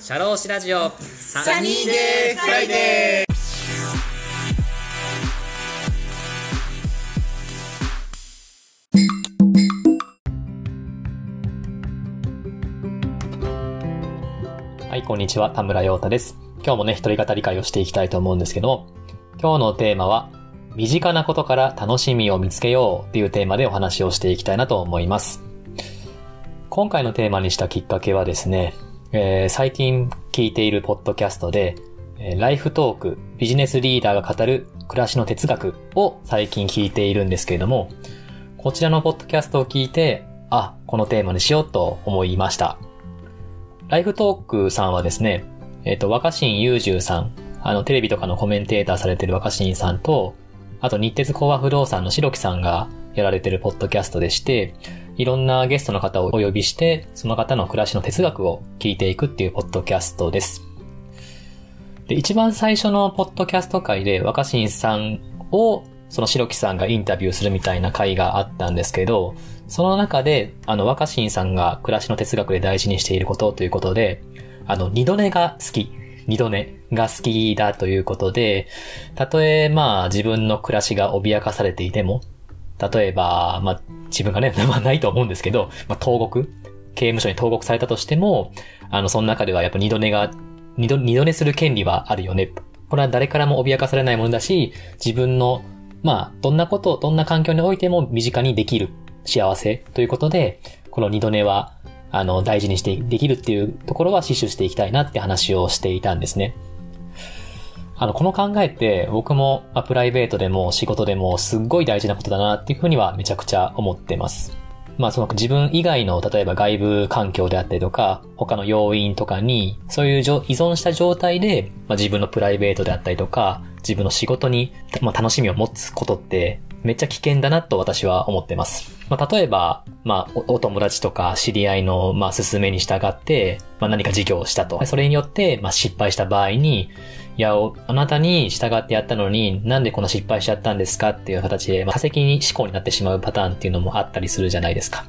シャローシラジオサニーデーフライデーはい、こんにちは。田村陽太です。今日もね、一人語り回をしていきたいと思うんですけども、今日のテーマは、身近なことから楽しみを見つけようっていうテーマでお話をしていきたいなと思います。今回のテーマにしたきっかけはですね、えー最近聞いているポッドキャストで、えーライフトーク、ビジネスリーダーが語る暮らしの哲学を最近聞いているんですけれども、こちらのポッドキャストを聞いて、あ、このテーマにしようと思いました。ライフトークさんはですね、えっ、と、若新雄十さん、あの、テレビとかのコメンテーターされてる若新さんと、あと、日鉄工和不動産の白木さんがやられてるポッドキャストでして、いろんなゲストの方をお呼びして、その方の暮らしの哲学を聞いていくっていうポッドキャストです。で、一番最初のポッドキャスト会で若新さんを、その白木さんがインタビューするみたいな会があったんですけど、その中で、あの、若新さんが暮らしの哲学で大事にしていることということで、あの、二度寝が好き。二度寝が好きだということで、たとえ、まあ、自分の暮らしが脅かされていても、例えば、まあ、自分がね、まあ、ないと思うんですけど、まあ、投獄刑務所に投獄されたとしても、あの、その中ではやっぱ二度寝が、二度、二度寝する権利はあるよね。これは誰からも脅かされないものだし、自分の、まあ、どんなこと、どんな環境においても身近にできる幸せということで、この二度寝は、あの、大事にしてできるっていうところは死守していきたいなって話をしていたんですね。あの、この考えって僕も、まあプライベートでも仕事でもすっごい大事なことだなっていうふうにはめちゃくちゃ思ってます。まあその自分以外の例えば外部環境であったりとか、他の要因とかに、そういう依存した状態で、まあ、自分のプライベートであったりとか、自分の仕事に、まあ、楽しみを持つことって、めっちゃ危険だなと私は思ってます。まあ、例えば、まあ、おお友達とか知り合いの、まあ、勧めに従って、まあ、何か事業をしたと。それによって、まあ、失敗した場合に、いや、あなたに従ってやったのに、なんでこんな失敗しちゃったんですかっていう形で、まあ、多責に思考になってしまうパターンっていうのもあったりするじゃないですか。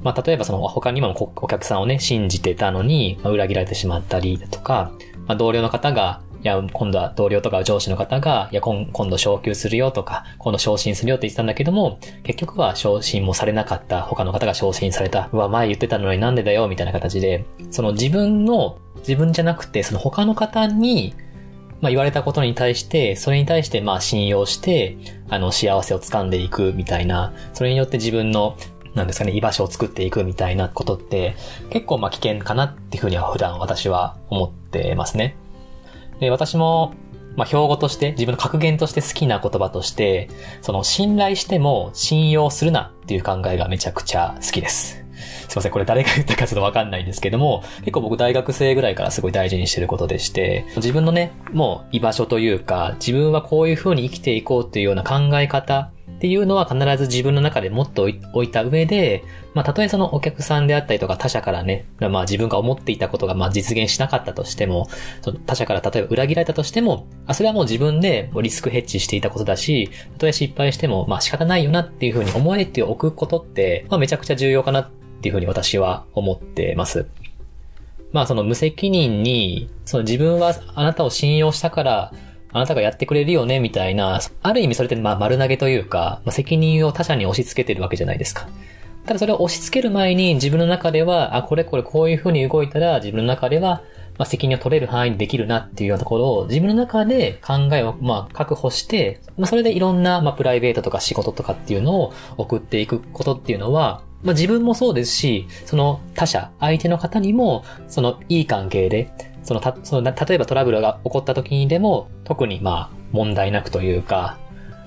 まあ、例えばその他にもお客さんをね、信じてたのに、まあ、裏切られてしまったりだとか、まあ、同僚の方が、いや、今度は同僚とか上司の方が、いや、今今度昇給するよとか、今度昇進するよって言ってたんだけども、結局は昇進もされなかった、他の方が昇進された、うわ、前言ってたのになんでだよ、みたいな形で、その自分の、自分じゃなくて、その他の方に、まあ言われたことに対して、それに対してまあ信用して、あの幸せを掴んでいくみたいな、それによって自分の、なんですかね、居場所を作っていくみたいなことって、結構まあ危険かなっていうふうには普段私は思ってますね。で、私も、まあ標語として、自分の格言として好きな言葉として、その信頼しても信用するなっていう考えがめちゃくちゃ好きです。すいません、これ誰が言ったかちょっとわかんないんですけども、結構僕大学生ぐらいからすごい大事にしてることでして、自分のね、もう居場所というか、自分はこういう風に生きていこうっていうような考え方っていうのは必ず自分の中で持っておい置いた上で、まあ、たとえそのお客さんであったりとか他者からね、まあ自分が思っていたことがまあ実現しなかったとしても、その他者から例えば裏切られたとしても、あ、それはもう自分でもうリスクヘッジしていたことだし、たとえ失敗してもまあ仕方ないよなっていう風に思えておくことって、まあめちゃくちゃ重要かなっていう風に私は思ってます。まあその無責任に、その自分はあなたを信用したから、あなたがやってくれるよね、みたいな、ある意味それってまあ丸投げというか、まあ、責任を他者に押し付けてるわけじゃないですか。ただそれを押し付ける前に自分の中では、あ、これこれこういう風に動いたら自分の中では、まあ、責任を取れる範囲にできるなっていうようなところを自分の中で考えをまあ確保して、まあ、それでいろんなまあプライベートとか仕事とかっていうのを送っていくことっていうのは、まあ自分もそうですし、その他者、相手の方にも、そのいい関係で、そのた、その例えばトラブルが起こった時にでも、特にまあ問題なくというか、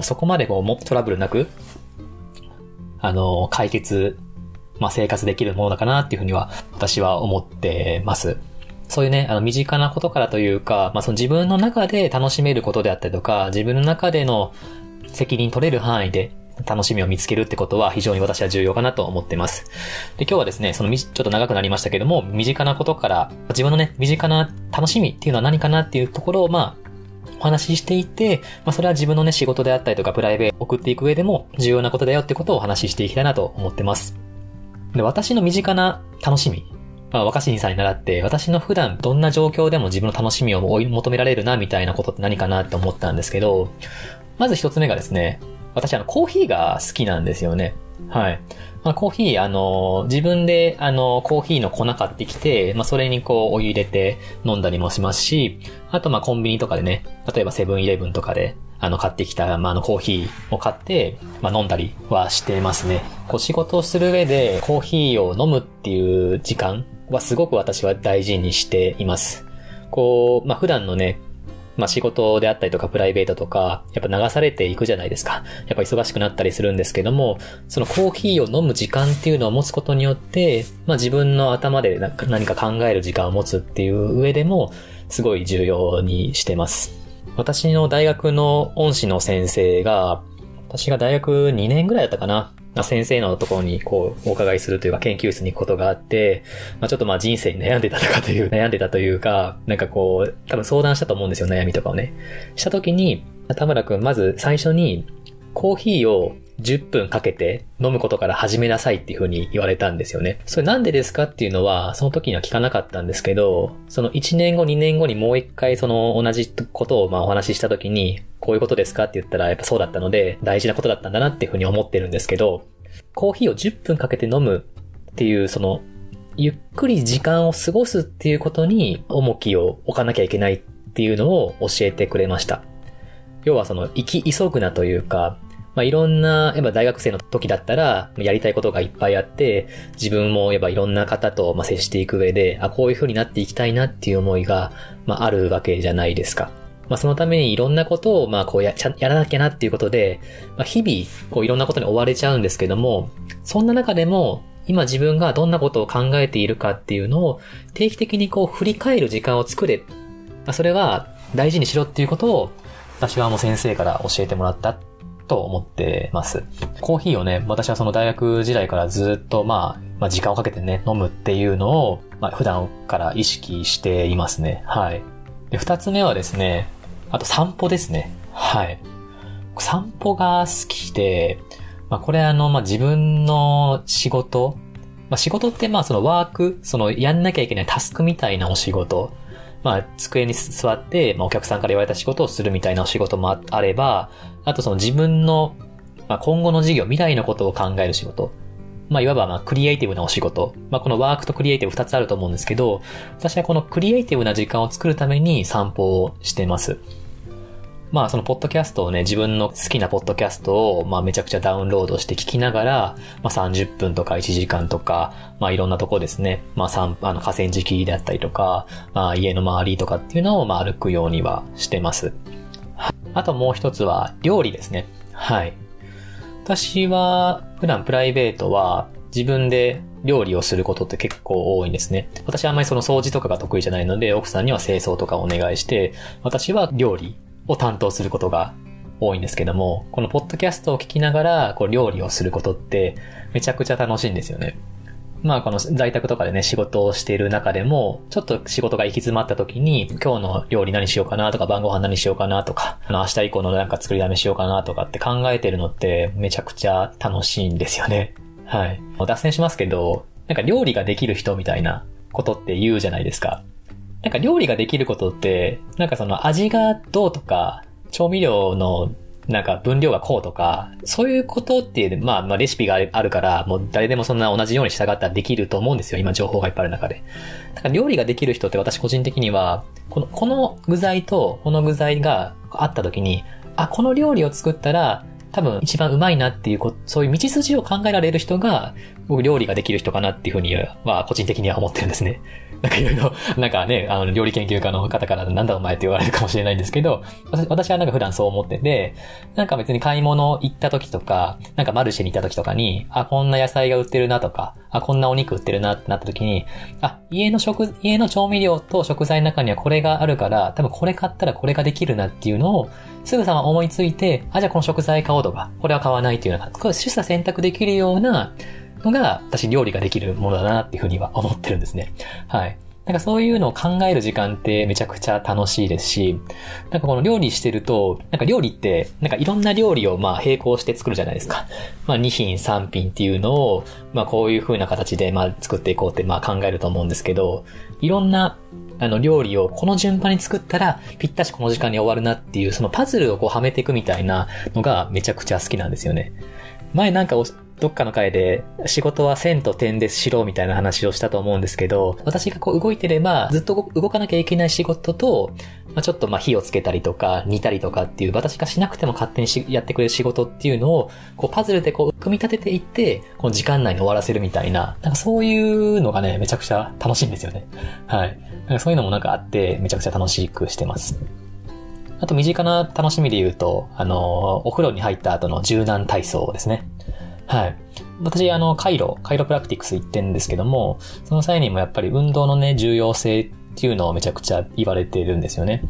そこまでこうもトラブルなく、あの、解決、まあ生活できるものだかなっていうふうには私は思ってます。そういうね、あの、身近なことからというか、まあその自分の中で楽しめることであったりとか、自分の中での責任取れる範囲で楽しみを見つけるってことは非常に私は重要かなと思ってます。で、今日はですね、そのみ、ちょっと長くなりましたけども、身近なことから、自分のね、身近な楽しみっていうのは何かなっていうところを、まあ、お話ししていて、まあ、それは自分のね、仕事であったりとか、プライベートを送っていく上でも重要なことだよってことをお話ししていきたいなと思ってます。で、私の身近な楽しみまあ、若新さんに習って、私の普段どんな状況でも自分の楽しみを追い求められるな、みたいなことって何かなって思ったんですけど、まず一つ目がですね、私あの、コーヒーが好きなんですよね。はい。まあ、コーヒー、あの、自分で、あの、コーヒーの粉買ってきて、まあ、それにこう、お湯入れて飲んだりもしますし、あと、ま、コンビニとかでね、例えばセブンイレブンとかで、あの、買ってきた、まあ、あの、コーヒーを買って、まあ、飲んだりはしてますね。こう、仕事をする上で、コーヒーを飲むっていう時間はすごく私は大事にしています。こう、まあ、普段のね、まあ仕事であったりとかプライベートとか、やっぱ流されていくじゃないですか。やっぱ忙しくなったりするんですけども、そのコーヒーを飲む時間っていうのを持つことによって、まあ自分の頭で何か考える時間を持つっていう上でも、すごい重要にしてます。私の大学の恩師の先生が、私が大学2年ぐらいだったかな。まあ先生のところにこうお伺いするというか研究室に行くことがあって、まあ、ちょっとまあ人生に悩んでたとかという、悩んでたというか、なんかこう、多分相談したと思うんですよ、悩みとかをね。した時に、田村くんまず最初にコーヒーを10分かけて飲むことから始めなさいっていう風に言われたんですよね。それなんでですかっていうのは、その時には聞かなかったんですけど、その1年後、2年後にもう一回その同じことをまあお話しした時に、こういうことですかって言ったらやっぱそうだったので、大事なことだったんだなっていう風に思ってるんですけど、コーヒーを10分かけて飲むっていうその、ゆっくり時間を過ごすっていうことに重きを置かなきゃいけないっていうのを教えてくれました。要はその、生き急ぐなというか、まあ、いろんな、やっぱ大学生の時だったら、やりたいことがいっぱいあって、自分もやっぱいろんな方と、接していく上で、あ、こういう風になっていきたいなっていう思いが、まあ、あるわけじゃないですか。まあ、そのためにいろんなことを、まあ、こうや、やらなきゃなっていうことで、まあ、日々、こういろんなことに追われちゃうんですけども、そんな中でも、今自分がどんなことを考えているかっていうのを、定期的にこう振り返る時間を作れ。まあ、それは大事にしろっていうことを、私はもう先生から教えてもらったと思ってます。コーヒーをね、私はその大学時代からずっと、まあ、まあ、時間をかけてね、飲むっていうのを、まあ、普段から意識していますね。はい。で、二つ目はですね、あと散歩ですね。はい。散歩が好きで、まあ、これあの、まあ、自分の仕事、まあ、仕事ってまあそのワーク、そのやんなきゃいけないタスクみたいなお仕事まあ、机に座って、まあ、お客さんから言われた仕事をするみたいなお仕事もあれば、あとその自分の、まあ、今後の事業、未来のことを考える仕事。まあ、いわば、まあ、クリエイティブなお仕事。まあ、このワークとクリエイティブ二つあると思うんですけど、私はこのクリエイティブな時間を作るために散歩をしてます。まあそのポッドキャストをね、自分の好きなポッドキャストを、まあめちゃくちゃダウンロードして聞きながら、まあ30分とか1時間とか、まあいろんなとこですね、まあ三、あの河川敷であったりとか、まあ家の周りとかっていうのをまあ歩くようにはしてます。あともう一つは料理ですね。はい。私は普段プライベートは自分で料理をすることって結構多いんですね。私はあんまりその掃除とかが得意じゃないので、奥さんには清掃とかお願いして、私は料理を担当することが多いんですけども、このポッドキャストを聞きながら、こう料理をすることってめちゃくちゃ楽しいんですよね。まあこの在宅とかでね、仕事をしている中でも、ちょっと仕事が行き詰まった時に、今日の料理何しようかなとか、晩ご飯何しようかなとか、あの明日以降のなんか作りだめしようかなとかって考えてるのってめちゃくちゃ楽しいんですよね。はい。脱線しますけど、なんか料理ができる人みたいなことって言うじゃないですか。なんか料理ができることって、なんかその味がどうとか、調味料のなんか分量がこうとか、そういうことっていう、まあ、まあレシピがあるから、もう誰でもそんな同じように従ったらできると思うんですよ。今情報がいっぱいある中で。だから料理ができる人って私個人的には、この、この具材とこの具材があった時に、あ、この料理を作ったら、多分一番うまいなっていうこ、そういう道筋を考えられる人が、僕料理ができる人かなっていうふうには、個人的には思ってるんですね。なんかいろいろ、なんかね、あの、料理研究家の方からなんだお前って言われるかもしれないんですけど、私はなんか普段そう思ってて、なんか別に買い物行った時とか、なんかマルシェに行った時とかに、あ、こんな野菜が売ってるなとか、あ、こんなお肉売ってるなってなった時に、あ、家の食、家の調味料と食材の中にはこれがあるから、多分これ買ったらこれができるなっていうのを、すぐさま思いついて、あ、じゃあこの食材買おうとか、これは買わないっていうような、これ取捨選択できるような、のが、私料理ができるものだなっていうふうには思ってるんですね。はい。なんかそういうのを考える時間ってめちゃくちゃ楽しいですし、なんかこの料理してると、なんか料理って、なんかいろんな料理をまあ並行して作るじゃないですか。まあ2品3品っていうのを、まあこういう風な形でまあ作っていこうってまあ考えると思うんですけど、いろんなあの、料理をこの順番に作ったら、ぴったしこの時間に終わるなっていう、そのパズルをこうはめていくみたいなのがめちゃくちゃ好きなんですよね。前なんかどっかの回で仕事は線と点でしろみたいな話をしたと思うんですけど、私がこう動いてればずっと動かなきゃいけない仕事と、まあ、ちょっとまあ火をつけたりとか煮たりとかっていう私がしなくても勝手にやってくれる仕事っていうのをこうパズルでこう組み立てていってこの時間内に終わらせるみたいな、なんかそういうのがね、めちゃくちゃ楽しいんですよね。はい。なんかそういうのもなんかあってめちゃくちゃ楽しくしてます。あと身近な楽しみで言うと、あの、お風呂に入った後の柔軟体操ですね。はい。私、あの、カイロ、カイロプラクティクス行ってんですけども、その際にもやっぱり運動のね、重要性っっていうのをめちゃくちゃ言われてるんですよね。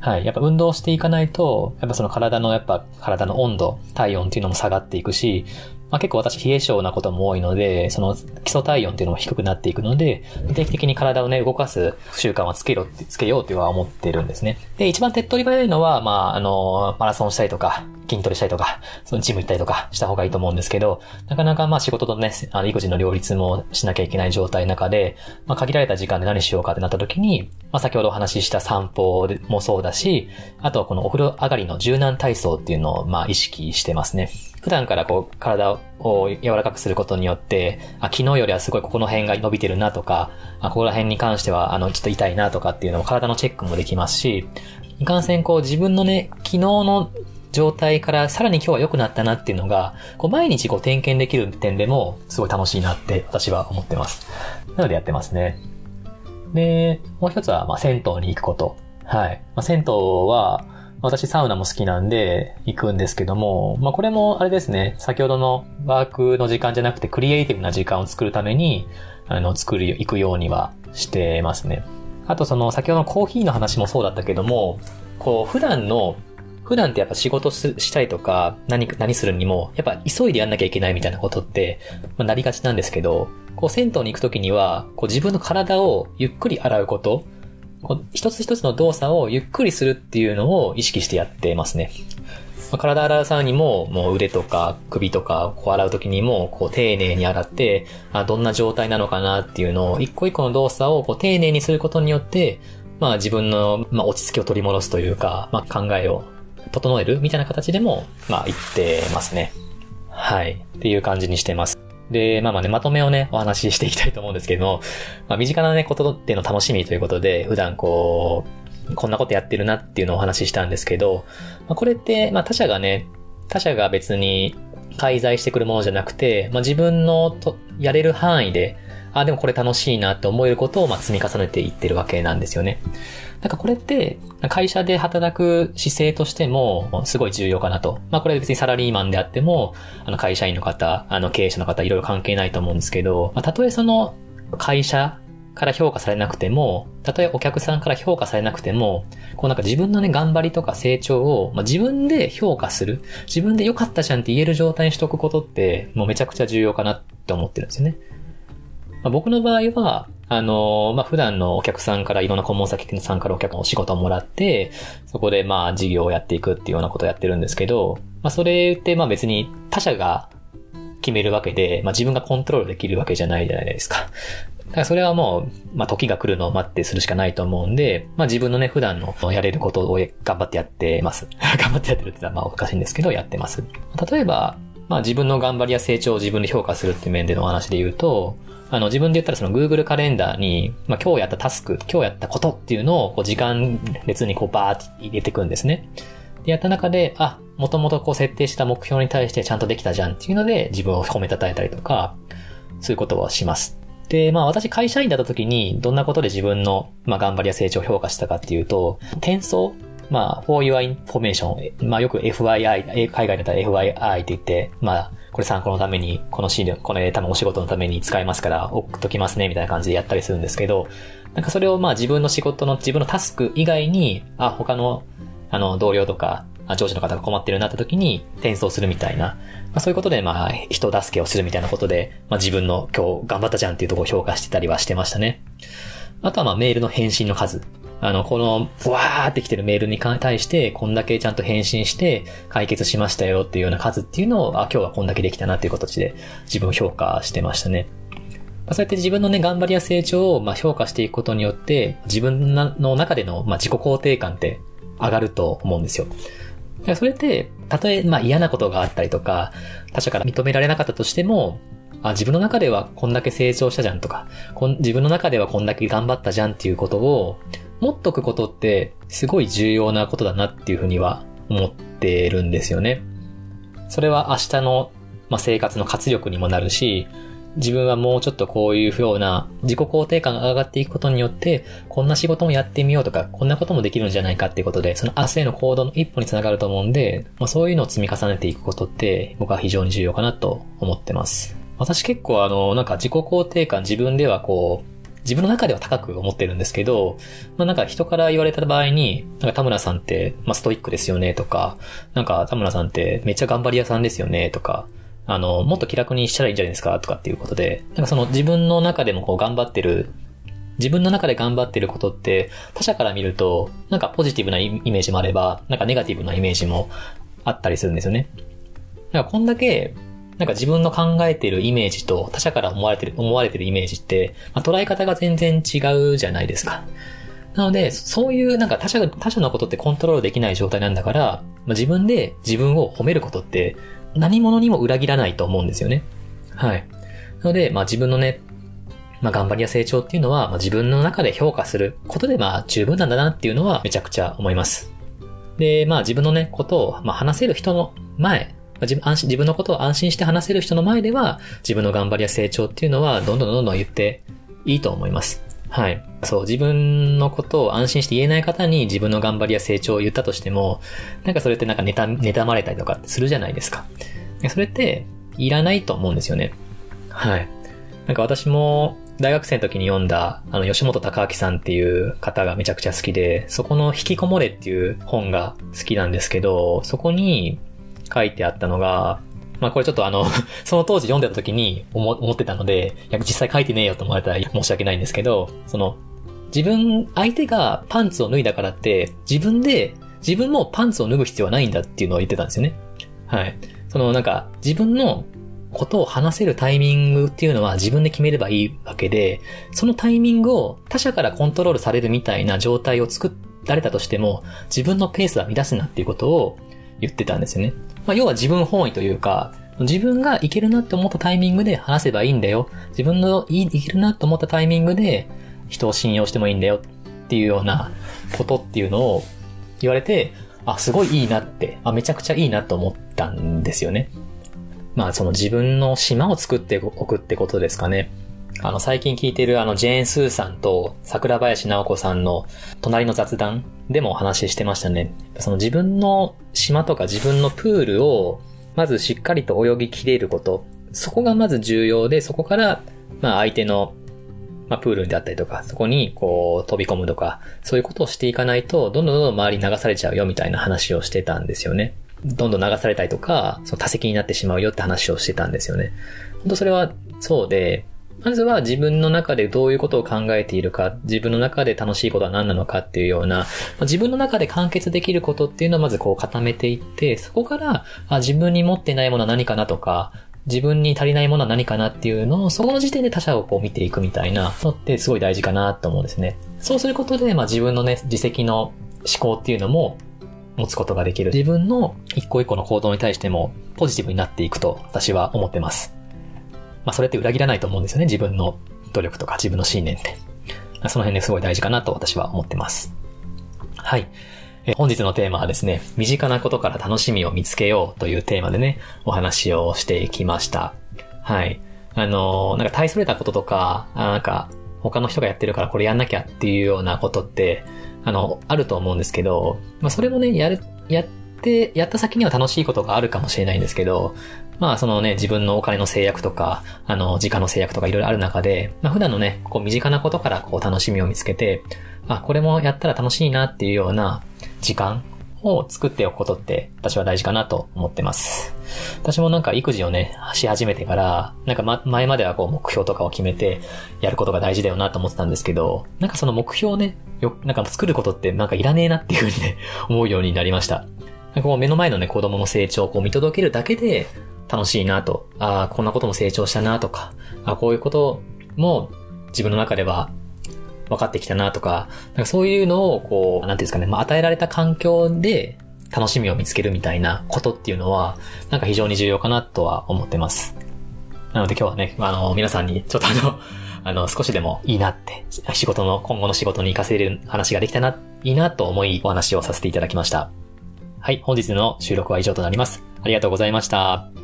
はい。やっぱ運動していかないと、やっぱその体の、やっぱ体の温度、体温っていうのも下がっていくし、まあ、結構私冷え性なことも多いので、その基礎体温っていうのも低くなっていくので、定期的に体をね、動かす習慣はつけろって、つけようっては思ってるんですね。で、一番手っ取り早いのは、まあ、あの、マラソンしたりとか、筋トレしたりとか、そのジム行ったりとかした方がいいと思うんですけど、なかなかまあ仕事とね、あの育児の両立もしなきゃいけない状態の中で、まあ限られた時間で何しようかってなった時に、まあ先ほどお話しした散歩もそうだし、あとはこのお風呂上がりの柔軟体操っていうのをまあ意識してますね。普段からこう体を柔らかくすることによって、あ、昨日よりはすごいここの辺が伸びてるなとか、あ、ここら辺に関してはあのちょっと痛いなとかっていうのも体のチェックもできますし、いかんせんこう自分のね、昨日の状態からさらに今日は良くなったなっていうのが、こう毎日こう点検できる点でもすごい楽しいなって私は思ってます。なのでやってますね。で、もう一つは、まあ、銭湯に行くこと。はい。まあ、銭湯は、私サウナも好きなんで行くんですけども、まあこれもあれですね、先ほどのワークの時間じゃなくてクリエイティブな時間を作るために、あの、作る、行くようにはしてますね。あとその先ほどのコーヒーの話もそうだったけども、こう普段の普段ってやっぱ仕事したりとか、何、何するにも、やっぱ急いでやんなきゃいけないみたいなことって、まあ、なりがちなんですけど、こう銭湯に行くときには、こう自分の体をゆっくり洗うこと、こう一つ一つの動作をゆっくりするっていうのを意識してやってますね。まあ、体洗う際にも、もう腕とか首とかこう洗うときにも、こう丁寧に洗って、あどんな状態なのかなっていうのを、一個一個の動作をこう丁寧にすることによって、まあ自分の、まあ、落ち着きを取り戻すというか、まあ考えを整えるみたいな形でも、まあ言ってますね。はい。っていう感じにしてます。で、まあまあね、まとめをね、お話ししていきたいと思うんですけども、まあ身近なね、ことっていうの楽しみということで、普段こう、こんなことやってるなっていうのをお話ししたんですけど、まあこれって、まあ他者がね、他者が別に介在してくるものじゃなくて、まあ自分のとやれる範囲で、あ、でもこれ楽しいなって思えることをまあ積み重ねていってるわけなんですよね。なんかこれって、会社で働く姿勢としても、すごい重要かなと。まあこれ別にサラリーマンであっても、あの会社員の方、あの経営者の方、いろいろ関係ないと思うんですけど、まあ、たとえその会社から評価されなくても、たとえお客さんから評価されなくても、こうなんか自分のね、頑張りとか成長を、まあ、自分で評価する。自分で良かったじゃんって言える状態にしとくことって、もうめちゃくちゃ重要かなって思ってるんですよね。ま、僕の場合は、あの、まあ、普段のお客さんからいろんな顧問先さんからお客のお仕事をもらって、そこでまあ事業をやっていくっていうようなことをやってるんですけど、まあ、それってまあ別に他者が決めるわけで、まあ、自分がコントロールできるわけじゃないじゃないですか。だからそれはもう、まあ、時が来るのを待ってするしかないと思うんで、まあ、自分のね、普段のやれることを頑張ってやってます。頑張ってやってるって言ったらまあおかしいんですけど、やってます。例えば、まあ、自分の頑張りや成長を自分で評価するっていう面でのお話で言うと、あの、自分で言ったらその Google カレンダーに、まあ、今日やったタスク、今日やったことっていうのを、こう、時間列にこう、バーって入れていくんですね。で、やった中で、あ、もともとこう、設定した目標に対してちゃんとできたじゃんっていうので、自分を褒めたたえたりとか、そういうことをします。で、まあ私会社員だった時にどんなことで自分の、まあ、頑張りや成長を評価したかっていうと、転送まあ、for your information、まあよく FYI、海外だったら FYI って言って、まあ、これ参考のために、この資料、この多分お仕事のために使えますから送っときますね、みたいな感じでやったりするんですけど、なんかそれをまあ自分の仕事の、自分のタスク以外に、あ、他の、あの、同僚とか、上司の方が困ってるようになった時に転送するみたいな、まあ、そういうことでまあ人助けをするみたいなことで、まあ自分の今日頑張ったじゃんっていうところを評価してたりはしてましたね。あとはまあメールの返信の数。あの、この、わーって来てるメールに対して、こんだけちゃんと返信して解決しましたよっていうような数っていうのを、あ、今日はこんだけできたなっていう形で自分を評価してましたね。まあ、そうやって自分のね、頑張りや成長をまあ評価していくことによって、自分の中でのまあ自己肯定感って上がると思うんですよ。それって、たとえまあ嫌なことがあったりとか、他者から認められなかったとしても、あ、自分の中ではこんだけ成長したじゃんとか、こん自分の中ではこんだけ頑張ったじゃんっていうことを、持っとくことってすごい重要なことだなっていうふうには思ってるんですよね。それは明日の、まあ、生活の活力にもなるし、自分はもうちょっとこういうような自己肯定感が上がっていくことによって、こんな仕事もやってみようとか、こんなこともできるんじゃないかっていうことで、その明日への行動の一歩につながると思うんで、まあ、そういうのを積み重ねていくことって僕は非常に重要かなと思ってます。私結構あの、なんか自己肯定感自分ではこう、自分の中では高く思ってるんですけど、まあなんか人から言われた場合に、なんか田村さんって、まあストイックですよねとか、なんか田村さんってめっちゃ頑張り屋さんですよねとか、あの、もっと気楽にしたらいいんじゃないですかとかっていうことで、なんかその自分の中でもこう頑張ってる、自分の中で頑張ってることって、他者から見ると、なんかポジティブなイメージもあれば、なんかネガティブなイメージもあったりするんですよね。だかこんだけなんか自分の考えているイメージと他者から思われてる、思われてるイメージって、まあ、捉え方が全然違うじゃないですか。なので、そういうなんか他者他者のことってコントロールできない状態なんだから、まあ、自分で自分を褒めることって何者にも裏切らないと思うんですよね。はい。なので、まあ自分のね、まあ頑張りや成長っていうのは、まあ自分の中で評価することでまあ十分なんだなっていうのはめちゃくちゃ思います。で、まあ自分のね、ことを、まあ話せる人の前、自分安心自分のことを安心して話せる人の前では、自分の頑張りや成長っていうのは、どんどんどんどん言っていいと思います。はい。そう、自分のことを安心して言えない方に自分の頑張りや成長を言ったとしても、なんかそれってなんか妬、妬まれたりとかするじゃないですか。それって、いらないと思うんですよね。はい。なんか私も、大学生の時に読んだ、あの、吉本隆明さんっていう方がめちゃくちゃ好きで、そこの引きこもれっていう本が好きなんですけど、そこに、書いてあったのが、まあこれちょっとあの その当時読んでた時に思思ってたので、いや実際書いてねえよと思われたら申し訳ないんですけど、その、自分、相手がパンツを脱いだからって、自分で、自分もパンツを脱ぐ必要はないんだっていうのを言ってたんですよね。はい。そのなんか、自分のことを話せるタイミングっていうのは自分で決めればいいわけで、そのタイミングを他者からコントロールされるみたいな状態を作られたとしても、自分のペースは乱すなっていうことを言ってたんですよね。まあ、要は自分本位というか、自分がいけるなって思ったタイミングで話せばいいんだよ。自分のいいけるなと思ったタイミングで人を信用してもいいんだよっていうようなことっていうのを言われて、あ、すごいいいなって、あ、めちゃくちゃいいなと思ったんですよね。まあその自分の島を作っておくってことですかね。あの、最近聞いてるあの、ジェーン・スーさんと桜林直子さんの隣の雑談でもお話ししてましたね。その自分の島とか自分のプールを、まずしっかりと泳ぎきれること。そこがまず重要で、そこから、まあ相手の、まあプールであったりとか、そこにこう飛び込むとか、そういうことをしていかないと、どんどんどんどん周り流されちゃうよみたいな話をしてたんですよね。どんどん流されたりとか、その多席になってしまうよって話をしてたんですよね。本当それはそうで、まずは自分の中でどういうことを考えているか、自分の中で楽しいことは何なのかっていうような、自分の中で完結できることっていうのをまずこう固めていって、そこからあ自分に持ってないものは何かなとか、自分に足りないものは何かなっていうのを、そこの時点で他者をこう見ていくみたいなのってすごい大事かなと思うんですね。そうすることで、まあ自分のね、自責の思考っていうのも持つことができる。自分の一個一個の行動に対してもポジティブになっていくと私は思ってます。まあそれって裏切らないと思うんですよね。自分の努力とか自分の信念って。その辺ですごい大事かなと私は思ってます。はい。え本日のテーマはですね、身近なことから楽しみを見つけようというテーマでね、お話をしていきました。はい。あのなんか大それたこととか、なんか他の人がやってるからこれやんなきゃっていうようなことって、あの、あると思うんですけど、まあそれもね、やる、やって、やった先には楽しいことがあるかもしれないんですけど、まあそのね、自分のお金の制約とか、あの、時間の制約とかいろいろある中で、まあ普段のね、こう身近なことからこう楽しみを見つけて、あ、これもやったら楽しいなっていうような時間を作っておくことって私は大事かなと思ってます。私もなんか育児をね、し始めてから、なんか、ま、前まではこう目標とかを決めてやることが大事だよなと思ってたんですけど、なんかその目標をね、よ、なんか作ることってなんかいらねえなっていうふうにね、思うようになりました。なんかこう目の前のね、子供の成長をこう見届けるだけで楽しいなと、ああ、こんなことも成長したなとか、あこういうことも自分の中では分かってきたなとか、なんかそういうのをこう、なんていうんですかね、まあ、与えられた環境で楽しみを見つけるみたいなことっていうのは、なんか非常に重要かなとは思ってます。なので今日はね、あの、皆さんにちょっとあの、あの、少しでもいいなって、仕事の、今後の仕事に活かせる話ができたな、いいなと思いお話をさせていただきました。はい、本日の収録は以上となります。ありがとうございました。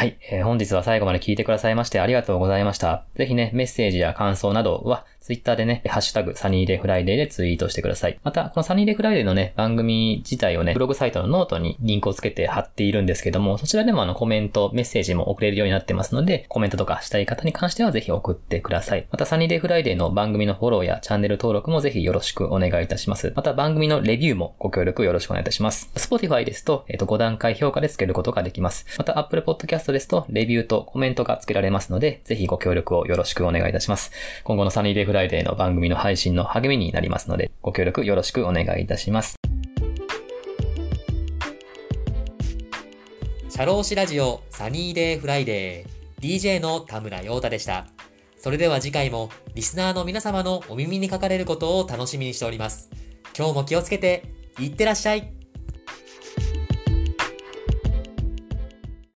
はい、えー、本日は最後まで聞いてくださいましてありがとうございました。ぜひね、メッセージや感想などは、ツイッターでね、ハッシュタグ、サニーデーフライデーでツイートしてください。また、このサニーデーフライデーのね、番組自体をね、ブログサイトのノートにリンクをつけて貼っているんですけども、そちらでもあのコメント、メッセージも送れるようになってますので、コメントとかしたい方に関してはぜひ送ってください。また、サニーデーフライデーの番組のフォローやチャンネル登録もぜひよろしくお願いいたします。また、番組のレビューもご協力よろしくお願いいたします。Spotify ですと、えっ、ー、と、5段階評価でつけることができます。また、Apple Podcast ですと、レビューとコメントがつけられますので、ぜひご協力をよろしくお願いいたします。今後のサニーデーフライデーの番組の配信の励みになりますので、ご協力よろしくお願いいたします。社労士ラジオサニーデーフライデー DJ の田村陽太でした。それでは次回もリスナーの皆様のお耳にかかれることを楽しみにしております。今日も気をつけて、いってらっしゃい